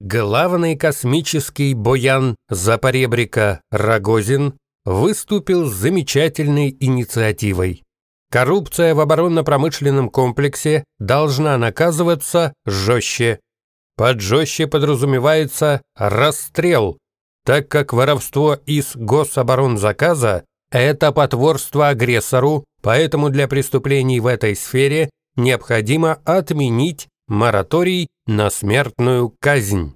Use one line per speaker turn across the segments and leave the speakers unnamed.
главный космический боян Запоребрика Рогозин выступил с замечательной инициативой. Коррупция в оборонно-промышленном комплексе должна наказываться жестче. Под жестче подразумевается расстрел, так как воровство из гособоронзаказа – это потворство агрессору, поэтому для преступлений в этой сфере необходимо отменить мораторий на смертную казнь.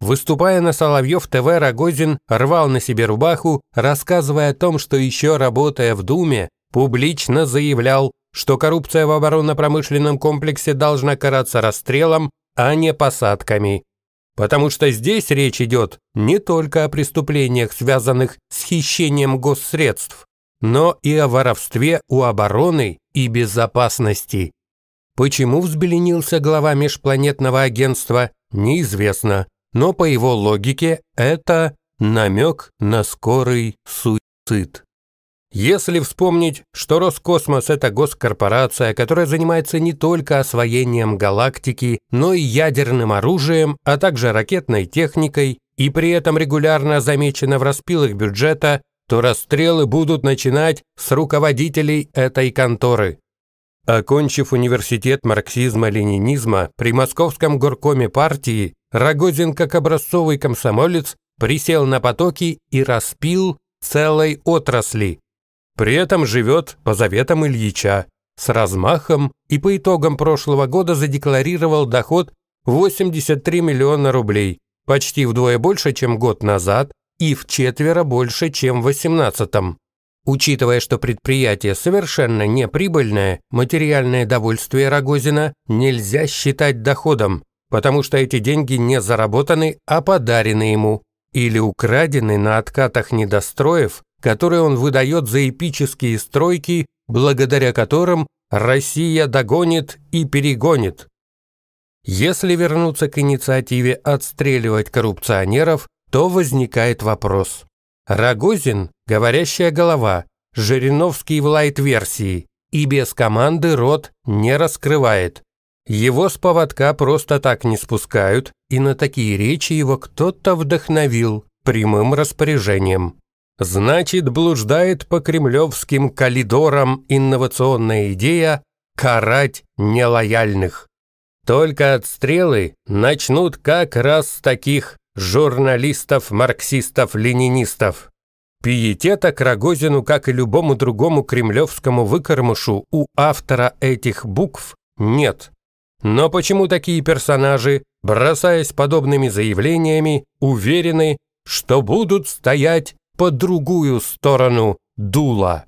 Выступая на Соловьев ТВ, Рогозин рвал на себе рубаху, рассказывая о том, что еще работая в Думе, публично заявлял, что коррупция в оборонно-промышленном комплексе должна караться расстрелом, а не посадками. Потому что здесь речь идет не только о преступлениях, связанных с хищением госсредств, но и о воровстве у обороны и безопасности. Почему взбеленился глава межпланетного агентства, неизвестно, но по его логике это намек на скорый суицид. Если вспомнить, что Роскосмос – это госкорпорация, которая занимается не только освоением галактики, но и ядерным оружием, а также ракетной техникой, и при этом регулярно замечена в распилах бюджета, то расстрелы будут начинать с руководителей этой конторы. Окончив университет марксизма-ленинизма при Московском горкоме партии, Рогозин, как образцовый комсомолец, присел на потоки и распил целой отрасли. При этом живет по заветам Ильича, с размахом и по итогам прошлого года задекларировал доход 83 миллиона рублей, почти вдвое больше, чем год назад, и в четверо больше, чем в 18 -м. Учитывая, что предприятие совершенно неприбыльное, материальное довольствие Рогозина нельзя считать доходом, потому что эти деньги не заработаны, а подарены ему, или украдены на откатах недостроев, которые он выдает за эпические стройки, благодаря которым Россия догонит и перегонит. Если вернуться к инициативе отстреливать коррупционеров, то возникает вопрос. Рогозин – говорящая голова, Жириновский в лайт-версии, и без команды рот не раскрывает. Его с поводка просто так не спускают, и на такие речи его кто-то вдохновил прямым распоряжением. Значит, блуждает по кремлевским коридорам инновационная идея карать нелояльных. Только отстрелы начнут как раз с таких журналистов, марксистов, ленинистов. Пиетета к Рогозину, как и любому другому кремлевскому выкормышу, у автора этих букв нет. Но почему такие персонажи, бросаясь подобными заявлениями, уверены, что будут стоять по другую сторону дула?